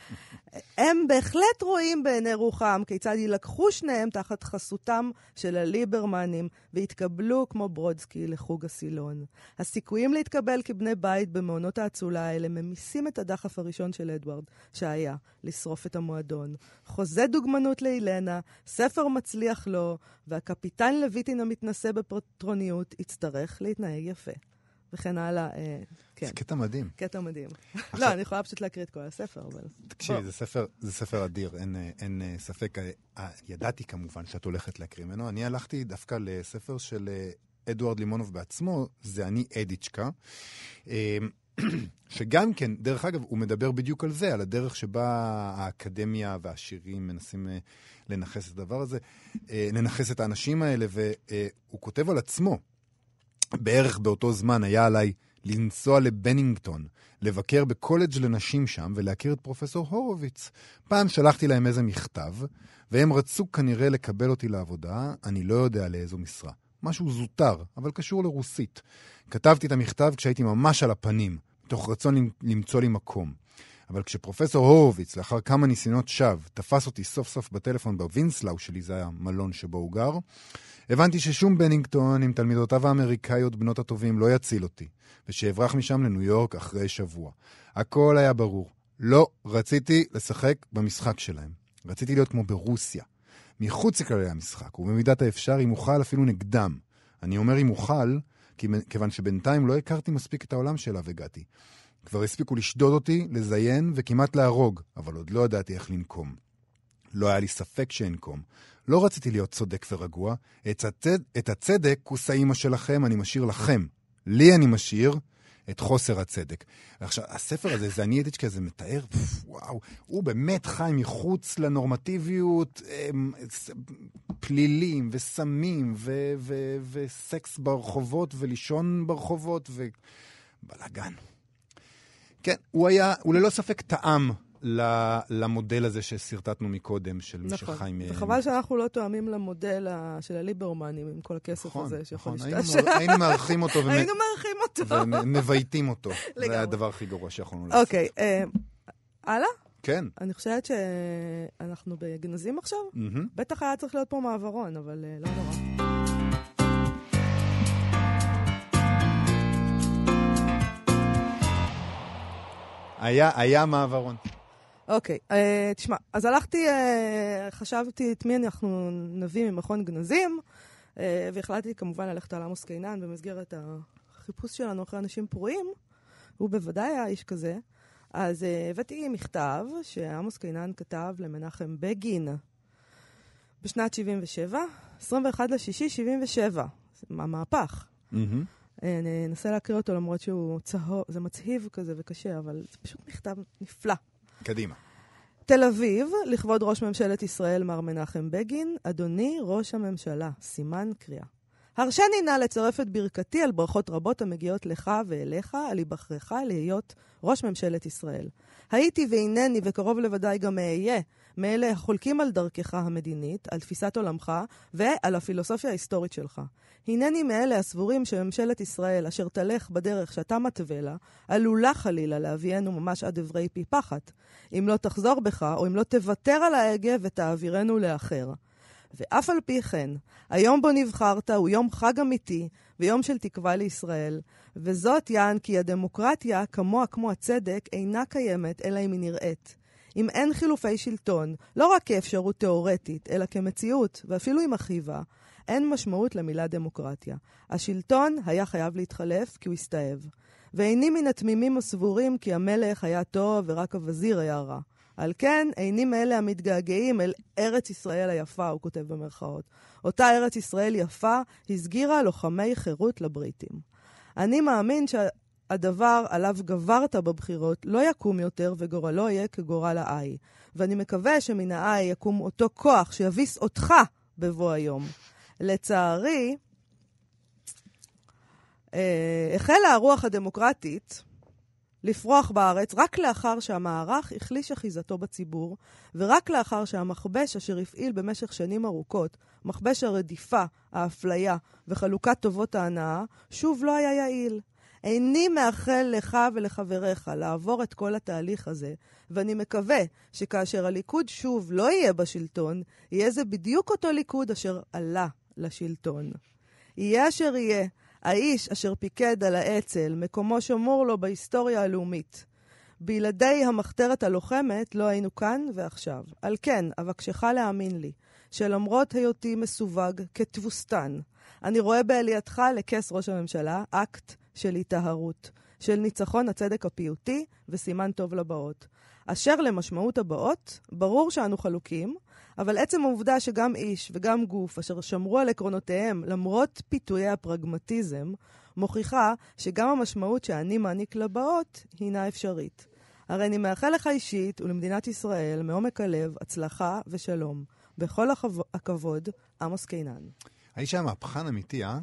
הם בהחלט רואים בעיני רוחם כיצד יילקחו שניהם תחת חסותם של הליברמנים והתקבלו כמו ברודסקי לחוג הסילון. הסיכויים להתקבל כבני בית במעונות האצולה האלה ממיסים את הדחף הראשון של אדוארד, שהיה לשרוף את המועדון. חוזה דוגמנות לאילנה, ספר מצליח לו, והקפיטן לויטין המתנשא בפטרוניות יצטרך להתנהג יפה. וכן הלאה, אה, כן. זה קטע מדהים. קטע מדהים. עכשיו- לא, אני יכולה פשוט להקריא את כל הספר, אבל... תקשיבי. זה ספר, זה ספר אדיר, אין, אה, אין אה, ספק. ידעתי כמובן שאת הולכת להקריא ממנו. אני הלכתי דווקא לספר של אדוארד לימונוב בעצמו, זה אני אדיצ'קה. אה, שגם כן, דרך אגב, הוא מדבר בדיוק על זה, על הדרך שבה האקדמיה והשירים מנסים אה, לנכס את הדבר הזה, אה, לנכס את האנשים האלה, והוא כותב על עצמו. בערך באותו זמן היה עליי לנסוע לבנינגטון, לבקר בקולג' לנשים שם ולהכיר את פרופסור הורוביץ. פעם שלחתי להם איזה מכתב, והם רצו כנראה לקבל אותי לעבודה, אני לא יודע לאיזו משרה. משהו זוטר, אבל קשור לרוסית. כתבתי את המכתב כשהייתי ממש על הפנים, מתוך רצון למצוא לי מקום. אבל כשפרופסור הורוביץ, לאחר כמה ניסיונות שווא, תפס אותי סוף סוף בטלפון בווינסלאו שלי, זה היה המלון שבו הוא גר, הבנתי ששום בנינגטון עם תלמידותיו האמריקאיות בנות הטובים לא יציל אותי, ושאברח משם לניו יורק אחרי שבוע. הכל היה ברור. לא רציתי לשחק במשחק שלהם. רציתי להיות כמו ברוסיה. מחוץ לכללי המשחק, ובמידת האפשר, אם אוכל אפילו נגדם. אני אומר אם אוכל, כיוון שבינתיים לא הכרתי מספיק את העולם שאליו הגעתי. כבר הספיקו לשדוד אותי, לזיין וכמעט להרוג, אבל עוד לא ידעתי איך לנקום. לא היה לי ספק שאנקום. לא רציתי להיות צודק ורגוע. את, הצד... את הצדק, כוס האימא שלכם, אני משאיר לכם. לי אני משאיר את חוסר הצדק. עכשיו, הספר הזה, זה אני הייתי כזה מתאר, וואו, הוא באמת חי מחוץ לנורמטיביות, פלילים וסמים וסקס ברחובות ולישון ברחובות ובלאגן. כן, הוא היה, הוא ללא ספק טעם למודל הזה ששרטטנו מקודם, של מי נכון. שחי מ... וחבל שאנחנו לא תואמים למודל של הליברמנים עם כל הכסף נכון, הזה שיכול נכון. להשתעשע. היינו- היינו מארחים אותו ומ- היינו מארחים אותו. ומבייתים אותו. זה לגמרי. היה הדבר הכי גרוע שיכולנו לעשות. אוקיי, אה, הלאה? כן. אני חושבת שאנחנו בגנזים עכשיו. מהמם. בטח היה צריך להיות פה מעברון, אבל אה, לא נורא. היה, היה מעברון. אוקיי, אה, תשמע, אז הלכתי, אה, חשבתי את מי אנחנו נביא ממכון גנזים, אה, והחלטתי כמובן ללכת על עמוס קינן במסגרת החיפוש שלנו אחרי אנשים פרועים. הוא בוודאי היה איש כזה. אז אה, הבאתי מכתב שעמוס קינן כתב למנחם בגין בשנת 77, 21 לשישי 77, זה מהפך. מהמם. אה, אני אנסה להקריא אותו למרות שהוא צהוב, זה מצהיב כזה וקשה, אבל זה פשוט מכתב נפלא. קדימה. תל אביב, לכבוד ראש ממשלת ישראל מר מנחם בגין, אדוני ראש הממשלה, סימן קריאה. הרשני נא לצרף את ברכתי על ברכות רבות המגיעות לך ואליך על היבחרך להיות ראש ממשלת ישראל. הייתי והנני וקרוב לוודאי גם אהיה מאלה החולקים על דרכך המדינית, על תפיסת עולמך ועל הפילוסופיה ההיסטורית שלך. הנני מאלה הסבורים שממשלת ישראל, אשר תלך בדרך שאתה מתווה לה, עלולה חלילה להביאנו ממש עד עברי פי פחת. אם לא תחזור בך, או אם לא תוותר על ההגה ותעבירנו לאחר. ואף על פי כן, היום בו נבחרת הוא יום חג אמיתי ויום של תקווה לישראל, וזאת יען כי הדמוקרטיה, כמוה כמו הצדק, אינה קיימת אלא אם היא נראית. אם אין חילופי שלטון, לא רק כאפשרות תאורטית, אלא כמציאות, ואפילו עם מכאיבה, אין משמעות למילה דמוקרטיה. השלטון היה חייב להתחלף כי הוא הסתאב. ואיני מן התמימים הסבורים כי המלך היה טוב ורק הווזיר היה רע. על כן, איני מאלה המתגעגעים אל ארץ ישראל היפה, הוא כותב במרכאות. אותה ארץ ישראל יפה הסגירה לוחמי חירות לבריטים. אני מאמין שהדבר עליו גברת בבחירות לא יקום יותר וגורלו יהיה כגורל האי. ואני מקווה שמן האי יקום אותו כוח שיביס אותך בבוא היום. לצערי, אה, החלה הרוח הדמוקרטית לפרוח בארץ רק לאחר שהמערך החליש אחיזתו בציבור, ורק לאחר שהמכבש אשר הפעיל במשך שנים ארוכות, מכבש הרדיפה, האפליה וחלוקת טובות ההנאה, שוב לא היה יעיל. איני מאחל לך ולחבריך לעבור את כל התהליך הזה, ואני מקווה שכאשר הליכוד שוב לא יהיה בשלטון, יהיה זה בדיוק אותו ליכוד אשר עלה לשלטון. יהיה אשר יהיה, האיש אשר פיקד על האצ"ל, מקומו שמור לו בהיסטוריה הלאומית. בלעדי המחתרת הלוחמת לא היינו כאן ועכשיו. על כן, אבקשך להאמין לי, שלמרות היותי מסווג כתבוסתן, אני רואה בעלייתך לכס ראש הממשלה אקט של היטהרות, של ניצחון הצדק הפיוטי וסימן טוב לבאות. אשר למשמעות הבאות, ברור שאנו חלוקים, אבל עצם העובדה שגם איש וגם גוף אשר שמרו על עקרונותיהם למרות פיתויי הפרגמטיזם, מוכיחה שגם המשמעות שאני מעניק לבאות הינה אפשרית. הרי אני מאחל לך אישית ולמדינת ישראל מעומק הלב הצלחה ושלום. בכל הכבוד, עמוס קינן. האיש היה מהפכן אמיתי, אה?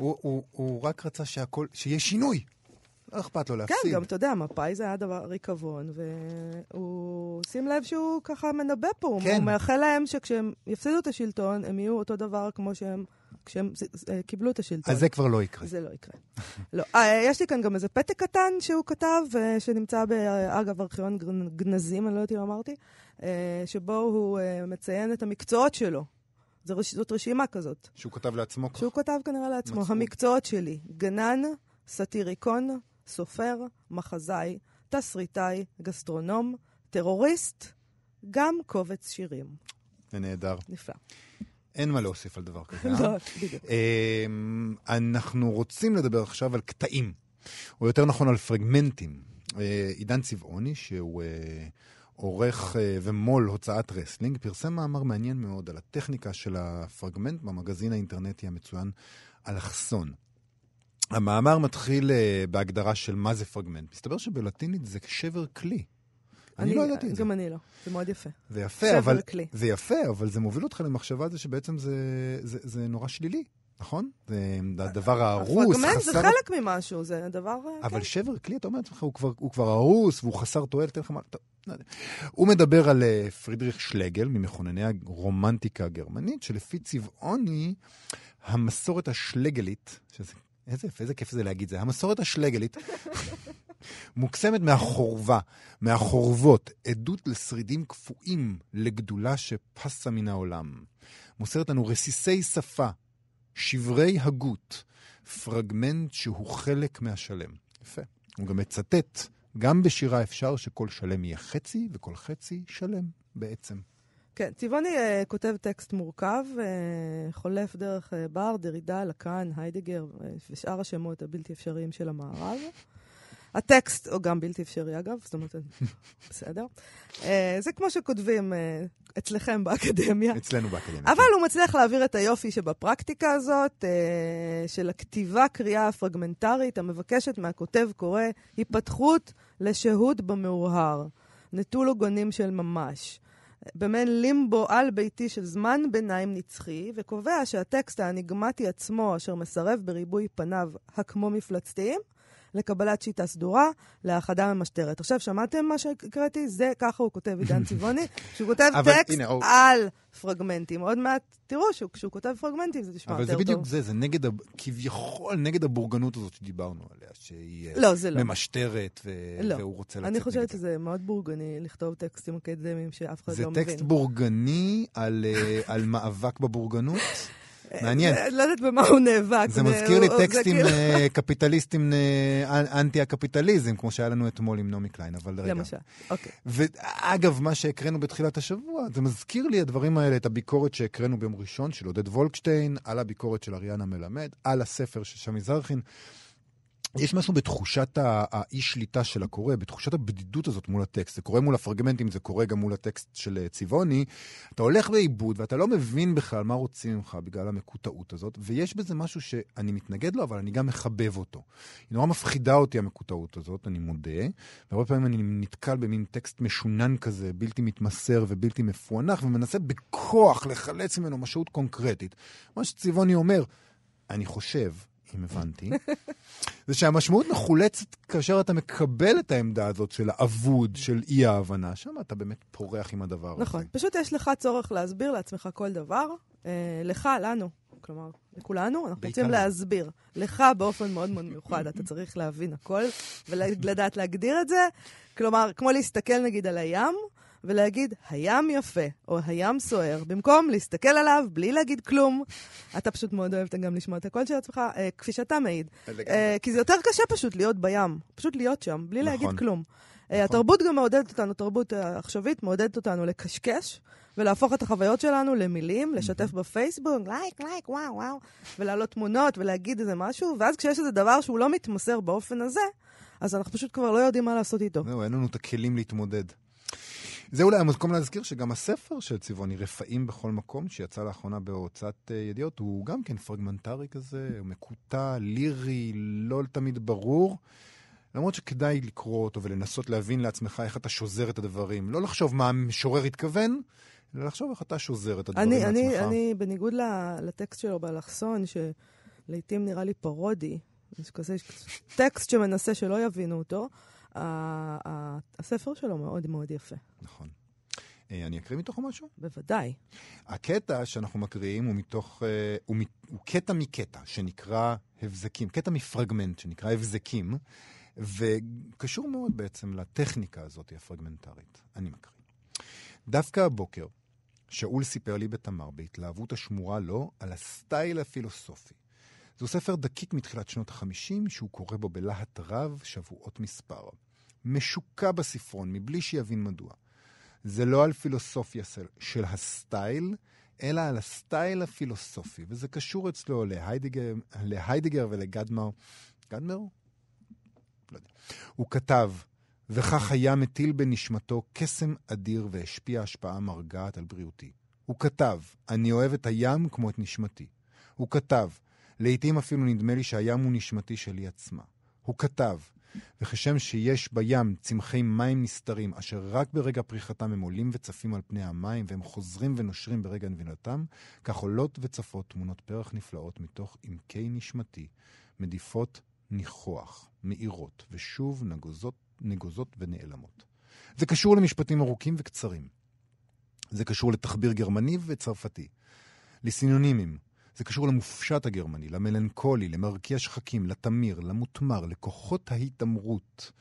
הוא, הוא, הוא רק רצה שהכל, שיהיה שינוי. לא אכפת לו כן, להפסיד. גם אתה יודע, מפא"י זה היה דבר ריקבון, והוא, שים לב שהוא ככה מנבא פה, כן. הוא מאחל להם שכשהם יפסידו את השלטון, הם יהיו אותו דבר כמו שהם, כשהם אה, קיבלו את השלטון. אז זה כבר לא יקרה. זה לא יקרה. לא. אה, יש לי כאן גם איזה פתק קטן שהוא כתב, אה, שנמצא, ב- אגב, ארכיון גנ- גנזים, אני לא יודעת אם אמרתי, שבו הוא מציין את המקצועות שלו. רש- זאת רשימה כזאת. שהוא כתב לעצמו ככה. שהוא כתב כנראה לעצמו, מצאו. המקצועות שלי, גנן, סאטיריקון, סופר, מחזאי, תסריטאי, גסטרונום, טרוריסט, גם קובץ שירים. זה נהדר. נפלא. אין מה להוסיף על דבר כזה, אה? לא, בדיוק. אמ, אנחנו רוצים לדבר עכשיו על קטעים, או יותר נכון על פרגמנטים. אה, עידן צבעוני, שהוא אה, עורך אה, ומו"ל הוצאת רסלינג, פרסם מאמר מעניין מאוד על הטכניקה של הפרגמנט במגזין האינטרנטי המצוין אלכסון. המאמר מתחיל אה, בהגדרה של מה זה פרגמנט. מסתבר שבלטינית זה שבר כלי. אני לא ידעתי את זה. גם אני לא. זה מאוד יפה. זה יפה, שבר אבל... כלי. זה יפה, אבל זה מוביל אותך למחשבה על זה שבעצם זה, זה, זה נורא שלילי, נכון? זה הדבר ההרוס, פרגמנט זה חסר... חלק ממשהו, זה דבר... אה, אבל כן. שבר כלי, אתה אומר לעצמך, הוא כבר, הוא כבר הרוס והוא חסר תועלת, הוא מדבר על אה, פרידריך שלגל, ממכונני הרומנטיקה הגרמנית, שלפי צבעוני, המסורת השלגלית, שזה, איזה איזה כיף זה להגיד זה, המסורת השלגלית, מוקסמת מהחורבה, מהחורבות, עדות לשרידים קפואים לגדולה שפסה מן העולם. מוסרת לנו רסיסי שפה, שברי הגות, פרגמנט שהוא חלק מהשלם. יפה. הוא גם מצטט, גם בשירה אפשר שכל שלם יהיה חצי, וכל חצי שלם בעצם. כן, צבעוני uh, כותב טקסט מורכב, uh, חולף דרך uh, בר, דרידה, לקאן, היידגר uh, ושאר השמות הבלתי אפשריים של המערב. הטקסט הוא גם בלתי אפשרי אגב, זאת אומרת, בסדר. Uh, זה כמו שכותבים uh, אצלכם באקדמיה. אצלנו באקדמיה. אבל הוא מצליח להעביר את היופי שבפרקטיקה הזאת, אה, של הכתיבה קריאה הפרגמנטרית, המבקשת מהכותב קורא היפתחות לשהות במאוהר, נטול עוגנים של ממש. במעין לימבו על-ביתי של זמן ביניים נצחי, וקובע שהטקסט האניגמטי עצמו, אשר מסרב בריבוי פניו הכמו מפלצתיים, לקבלת שיטה סדורה, להאחדה ממשטרת. עכשיו, שמעתם מה שהקראתי? זה, ככה הוא כותב עידן צבעוני, שהוא כותב אבל טקסט הנה, הוא- על פרגמנטים. עוד מעט תראו שהוא- כשהוא כותב פרגמנטים זה נשמע אבל יותר זה טוב. בדיוק זה, זה נגד, ה- כביכול נגד הבורגנות הזאת שדיברנו עליה, שהיא אה, לא, זה לא. ממשטרת, ו... לא. והוא רוצה לצאת אני חושבת. שזה מאוד בורגני לכתוב טקסטים אקדמיים שאף אחד זה לא מבין. טקסט בורגני על, אה, על מאבק בבורגנות? מעניין. לא יודעת במה הוא נאבק. זה מזכיר לי טקסטים כאילו- אה, קפיטליסטים, אה, אנטי-הקפיטליזם, כמו שהיה לנו אתמול עם נעמי קליין, אבל רגע. למשל, אוקיי. ואגב, מה שהקראנו בתחילת השבוע, זה מזכיר לי הדברים האלה, את הביקורת שהקראנו ביום ראשון של עודד וולקשטיין, על הביקורת של אריאנה מלמד, על הספר של שמי זרחין. יש משהו בתחושת ה- האי-שליטה של הקורא, בתחושת הבדידות הזאת מול הטקסט. זה קורה מול הפרגמנטים, זה קורה גם מול הטקסט של אה, צבעוני. אתה הולך לאיבוד ואתה לא מבין בכלל מה רוצים ממך בגלל המקוטעות הזאת, ויש בזה משהו שאני מתנגד לו, אבל אני גם מחבב אותו. היא נורא מפחידה אותי, המקוטעות הזאת, אני מודה, והרבה פעמים אני נתקל במין טקסט משונן כזה, בלתי מתמסר ובלתי מפוענח, ומנסה בכוח לחלץ ממנו משמעות קונקרטית. מה שצבעוני אומר, אני חושב, אם הבנתי, זה שהמשמעות מחולצת כאשר אתה מקבל את העמדה הזאת של האבוד, של אי ההבנה, שם אתה באמת פורח עם הדבר הזה. נכון. פשוט יש לך צורך להסביר לעצמך כל דבר. אה, לך, לנו, כלומר, לכולנו, אנחנו בעיקר רוצים. להסביר. לך באופן מאוד מאוד מיוחד, אתה צריך להבין הכל ולדעת להגדיר את זה. כלומר, כמו להסתכל נגיד על הים, ולהגיד, הים יפה, או הים סוער, במקום להסתכל עליו בלי להגיד כלום. אתה פשוט מאוד אוהב גם לשמוע את הקול של עצמך, אה, כפי שאתה מעיד. אה, כי זה יותר קשה פשוט להיות בים, פשוט להיות שם, בלי להגיד נכון. כלום. אה, התרבות גם מעודדת אותנו, תרבות אה, עכשווית מעודדת אותנו לקשקש ולהפוך את החוויות שלנו למילים, לשתף בפייסבוק, לייק, לייק, וואו, וואו, ולהעלות תמונות ולהגיד איזה משהו, ואז כשיש איזה דבר שהוא לא מתמסר באופן הזה, אז אנחנו פשוט כבר לא יודעים מה לעשות איתו. זהו, אין לנו את הכלים להתמודד. זה אולי המקום להזכיר שגם הספר של צבעוני, רפאים בכל מקום, שיצא לאחרונה בהוצאת אה, ידיעות, הוא גם כן פרגמנטרי כזה, מקוטע, לירי, לא תמיד ברור. למרות שכדאי לקרוא אותו ולנסות להבין לעצמך איך אתה שוזר את הדברים. לא לחשוב מה המשורר התכוון, אלא לחשוב איך אתה שוזר את הדברים אני, אני, לעצמך. אני, בניגוד ל- לטקסט שלו באלכסון, שלעיתים נראה לי פרודי, יש כזה טקסט שמנסה שלא יבינו אותו, הספר שלו מאוד מאוד יפה, נכון. אה, אני אקריא מתוכו משהו? בוודאי. הקטע שאנחנו מקריאים הוא מתוך, אה, הוא, הוא קטע מקטע שנקרא הבזקים, קטע מפרגמנט שנקרא הבזקים, וקשור מאוד בעצם לטכניקה הזאת הפרגמנטרית. אני מקריא. דווקא הבוקר, שאול סיפר לי בתמר, בהתלהבות השמורה לו, על הסטייל הפילוסופי. זהו ספר דקיק מתחילת שנות החמישים, שהוא קורא בו בלהט רב שבועות מספר. משוקע בספרון, מבלי שיבין מדוע. זה לא על פילוסופיה של, של הסטייל, אלא על הסטייל הפילוסופי, וזה קשור אצלו להיידיגר, להיידיגר ולגדמר. גדמר? לא יודע. הוא כתב, וכך היה מטיל בנשמתו קסם אדיר והשפיע השפעה מרגעת על בריאותי. הוא כתב, אני אוהב את הים כמו את נשמתי. הוא כתב, לעתים אפילו נדמה לי שהים הוא נשמתי שלי עצמה. הוא כתב, וכשם שיש בים צמחי מים נסתרים, אשר רק ברגע פריחתם הם עולים וצפים על פני המים, והם חוזרים ונושרים ברגע נבינתם, כך עולות וצפות תמונות פרח נפלאות מתוך עמקי נשמתי, מדיפות ניחוח, מאירות, ושוב נגוזות, נגוזות ונעלמות. זה קשור למשפטים ארוכים וקצרים. זה קשור לתחביר גרמני וצרפתי. לסינונימים, זה קשור למופשט הגרמני, למלנכולי, למרקיע שחקים, לתמיר, למותמר, לכוחות ההתעמרות,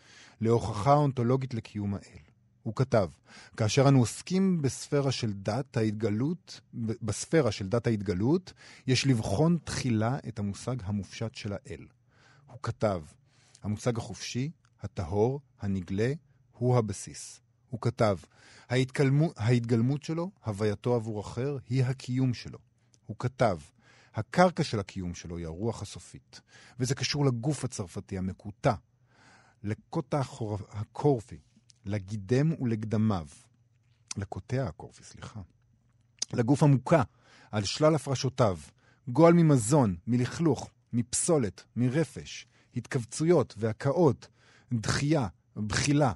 להוכחה אונתולוגית לקיום האל. הוא כתב, כאשר אנו עוסקים בספירה של דת ההתגלות, בספירה של דת ההתגלות, יש לבחון תחילה את המושג המופשט של האל. הוא כתב, המושג החופשי, הטהור, הנגלה, הוא הבסיס. הוא כתב, ההתגלמות, ההתגלמות שלו, הווייתו עבור אחר, היא הקיום שלו. הוא כתב, הקרקע של הקיום שלו היא הרוח הסופית, וזה קשור לגוף הצרפתי המקוטע, לקוטע הקורפי, לגידם ולגדמיו, לקוטע הקורפי, סליחה, לגוף המוקע, על שלל הפרשותיו, גועל ממזון, מלכלוך, מפסולת, מרפש, התכווצויות והקאות, דחייה, בחילה,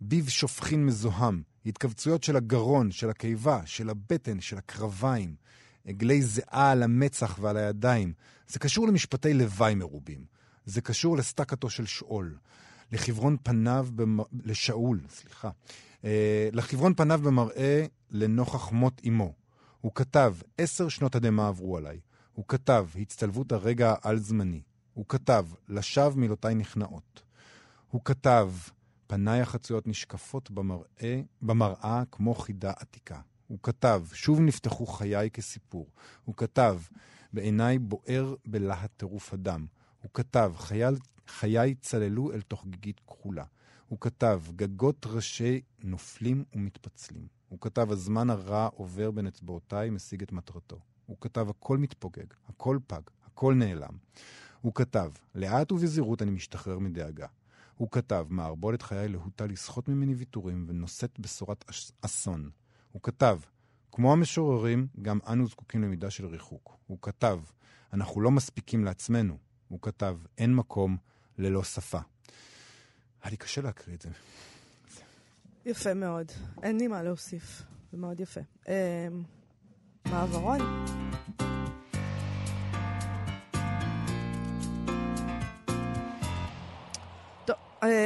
ביב שופכין מזוהם, התכווצויות של הגרון, של הקיבה, של הבטן, של הקרביים, עגלי זיעה על המצח ועל הידיים. זה קשור למשפטי לוואי מרובים. זה קשור לסטקתו של שאול. לחברון פניו, במ... לשאול, סליחה. אה, לחברון פניו במראה לנוכח מות אמו. הוא כתב, עשר שנות הדמה עברו עליי. הוא כתב, הצטלבות הרגע העל-זמני. הוא כתב, לשווא מילותיי נכנעות. הוא כתב, פניי החצויות נשקפות במראה, במראה כמו חידה עתיקה. הוא כתב, שוב נפתחו חיי כסיפור. הוא כתב, בעיניי בוער בלהט טירוף הדם. הוא כתב, חייל, חיי צללו אל תוך גיגית כחולה. הוא כתב, גגות ראשי נופלים ומתפצלים. הוא כתב, הזמן הרע עובר בין אצבעותיי, משיג את מטרתו. הוא כתב, הכל מתפוגג, הכל פג, הכל נעלם. הוא כתב, לאט ובזהירות אני משתחרר מדאגה. הוא כתב, מערבולת חיי להוטה לסחוט ממני ויתורים ונושאת בשורת אסון. הוא כתב, כמו המשוררים, גם אנו זקוקים למידה של ריחוק. הוא כתב, אנחנו לא מספיקים לעצמנו. הוא כתב, אין מקום ללא שפה. היה לי קשה להקריא את זה. יפה מאוד. אין לי מה להוסיף. זה מאוד יפה. מעברון.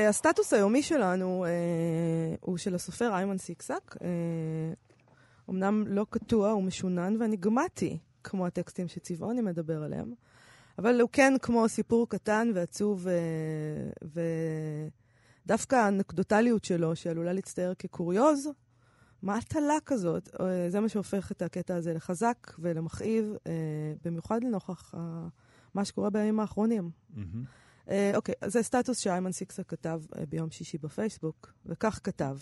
הסטטוס היומי שלנו אה, הוא של הסופר איימן סיקסק. אה, אמנם לא קטוע, הוא משונן ואניגמטי, כמו הטקסטים שצבעוני מדבר עליהם, אבל הוא כן כמו סיפור קטן ועצוב, ודווקא האנקדוטליות שלו, שעלולה להצטייר כקוריוז, מה הטלה כזאת? זה מה שהופך את הקטע הזה לחזק ולמכאיב, במיוחד לנוכח מה שקורה בימים האחרונים. Mm-hmm. אוקיי, אז זה סטטוס שאיימן סיקסה כתב ביום שישי בפייסבוק, וכך כתב: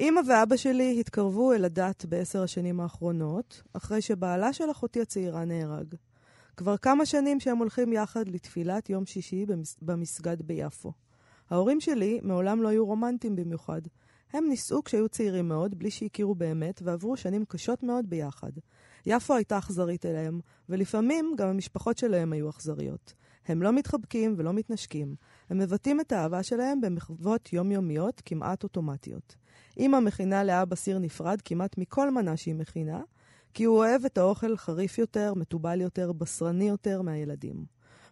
אמא ואבא שלי התקרבו אל הדת בעשר השנים האחרונות, אחרי שבעלה של אחותי הצעירה נהרג. כבר כמה שנים שהם הולכים יחד לתפילת יום שישי במס... במסגד ביפו. ההורים שלי מעולם לא היו רומנטיים במיוחד. הם נישאו כשהיו צעירים מאוד, בלי שהכירו באמת, ועברו שנים קשות מאוד ביחד. יפו הייתה אכזרית אליהם, ולפעמים גם המשפחות שלהם היו אכזריות. הם לא מתחבקים ולא מתנשקים. הם מבטאים את האהבה שלהם במחוות יומיומיות כמעט אוטומטיות. אמא מכינה לאבא סיר נפרד כמעט מכל מנה שהיא מכינה, כי הוא אוהב את האוכל חריף יותר, מתובל יותר, בשרני יותר מהילדים.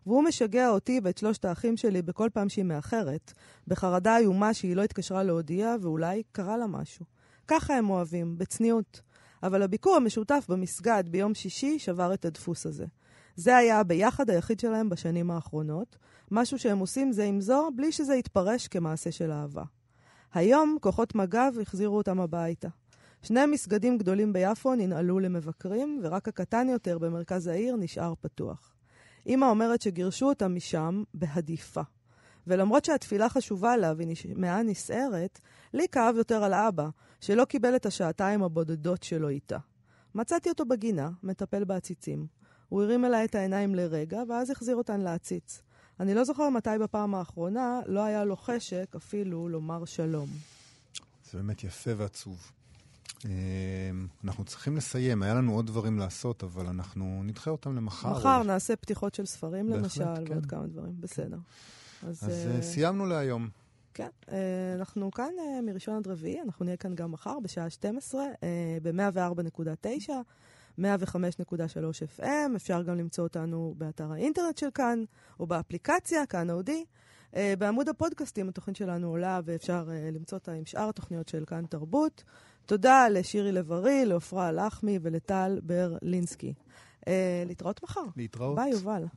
והוא משגע אותי ואת שלושת האחים שלי בכל פעם שהיא מאחרת, בחרדה איומה שהיא לא התקשרה להודיע ואולי קרה לה משהו. ככה הם אוהבים, בצניעות. אבל הביקור המשותף במסגד ביום שישי שבר את הדפוס הזה. זה היה הביחד היחיד שלהם בשנים האחרונות, משהו שהם עושים זה עם זו בלי שזה יתפרש כמעשה של אהבה. היום כוחות מג"ב החזירו אותם הביתה. שני מסגדים גדולים ביפו ננעלו למבקרים, ורק הקטן יותר במרכז העיר נשאר פתוח. אמא אומרת שגירשו אותם משם בהדיפה. ולמרות שהתפילה חשובה לה והיא נשמעה נסערת, לי כאב יותר על אבא, שלא קיבל את השעתיים הבודדות שלו איתה. מצאתי אותו בגינה, מטפל בעציצים. הוא הרים אליי את העיניים לרגע, ואז החזיר אותן לעציץ. אני לא זוכר מתי בפעם האחרונה לא היה לו חשק אפילו לומר שלום. זה באמת יפה ועצוב. אה, אנחנו צריכים לסיים, היה לנו עוד דברים לעשות, אבל אנחנו נדחה אותם למחר. מחר או... נעשה פתיחות של ספרים בהחלט, למשל, כן. ועוד כמה דברים. בסדר. אז, אז אה, סיימנו להיום. כן, אה, אנחנו כאן אה, מראשון עד רביעי, אנחנו נהיה כאן גם מחר בשעה 12 אה, ב-104.9, 105.3 FM, אפשר גם למצוא אותנו באתר האינטרנט של כאן, או באפליקציה, כאן אודי. אה, בעמוד הפודקאסטים התוכנית שלנו עולה ואפשר אה, למצוא אותה עם שאר התוכניות של כאן תרבות. תודה לשירי לב-ארי, לעופרה לחמי ולטל ברלינסקי. אה, להתראות מחר. להתראות. ביי, יובל.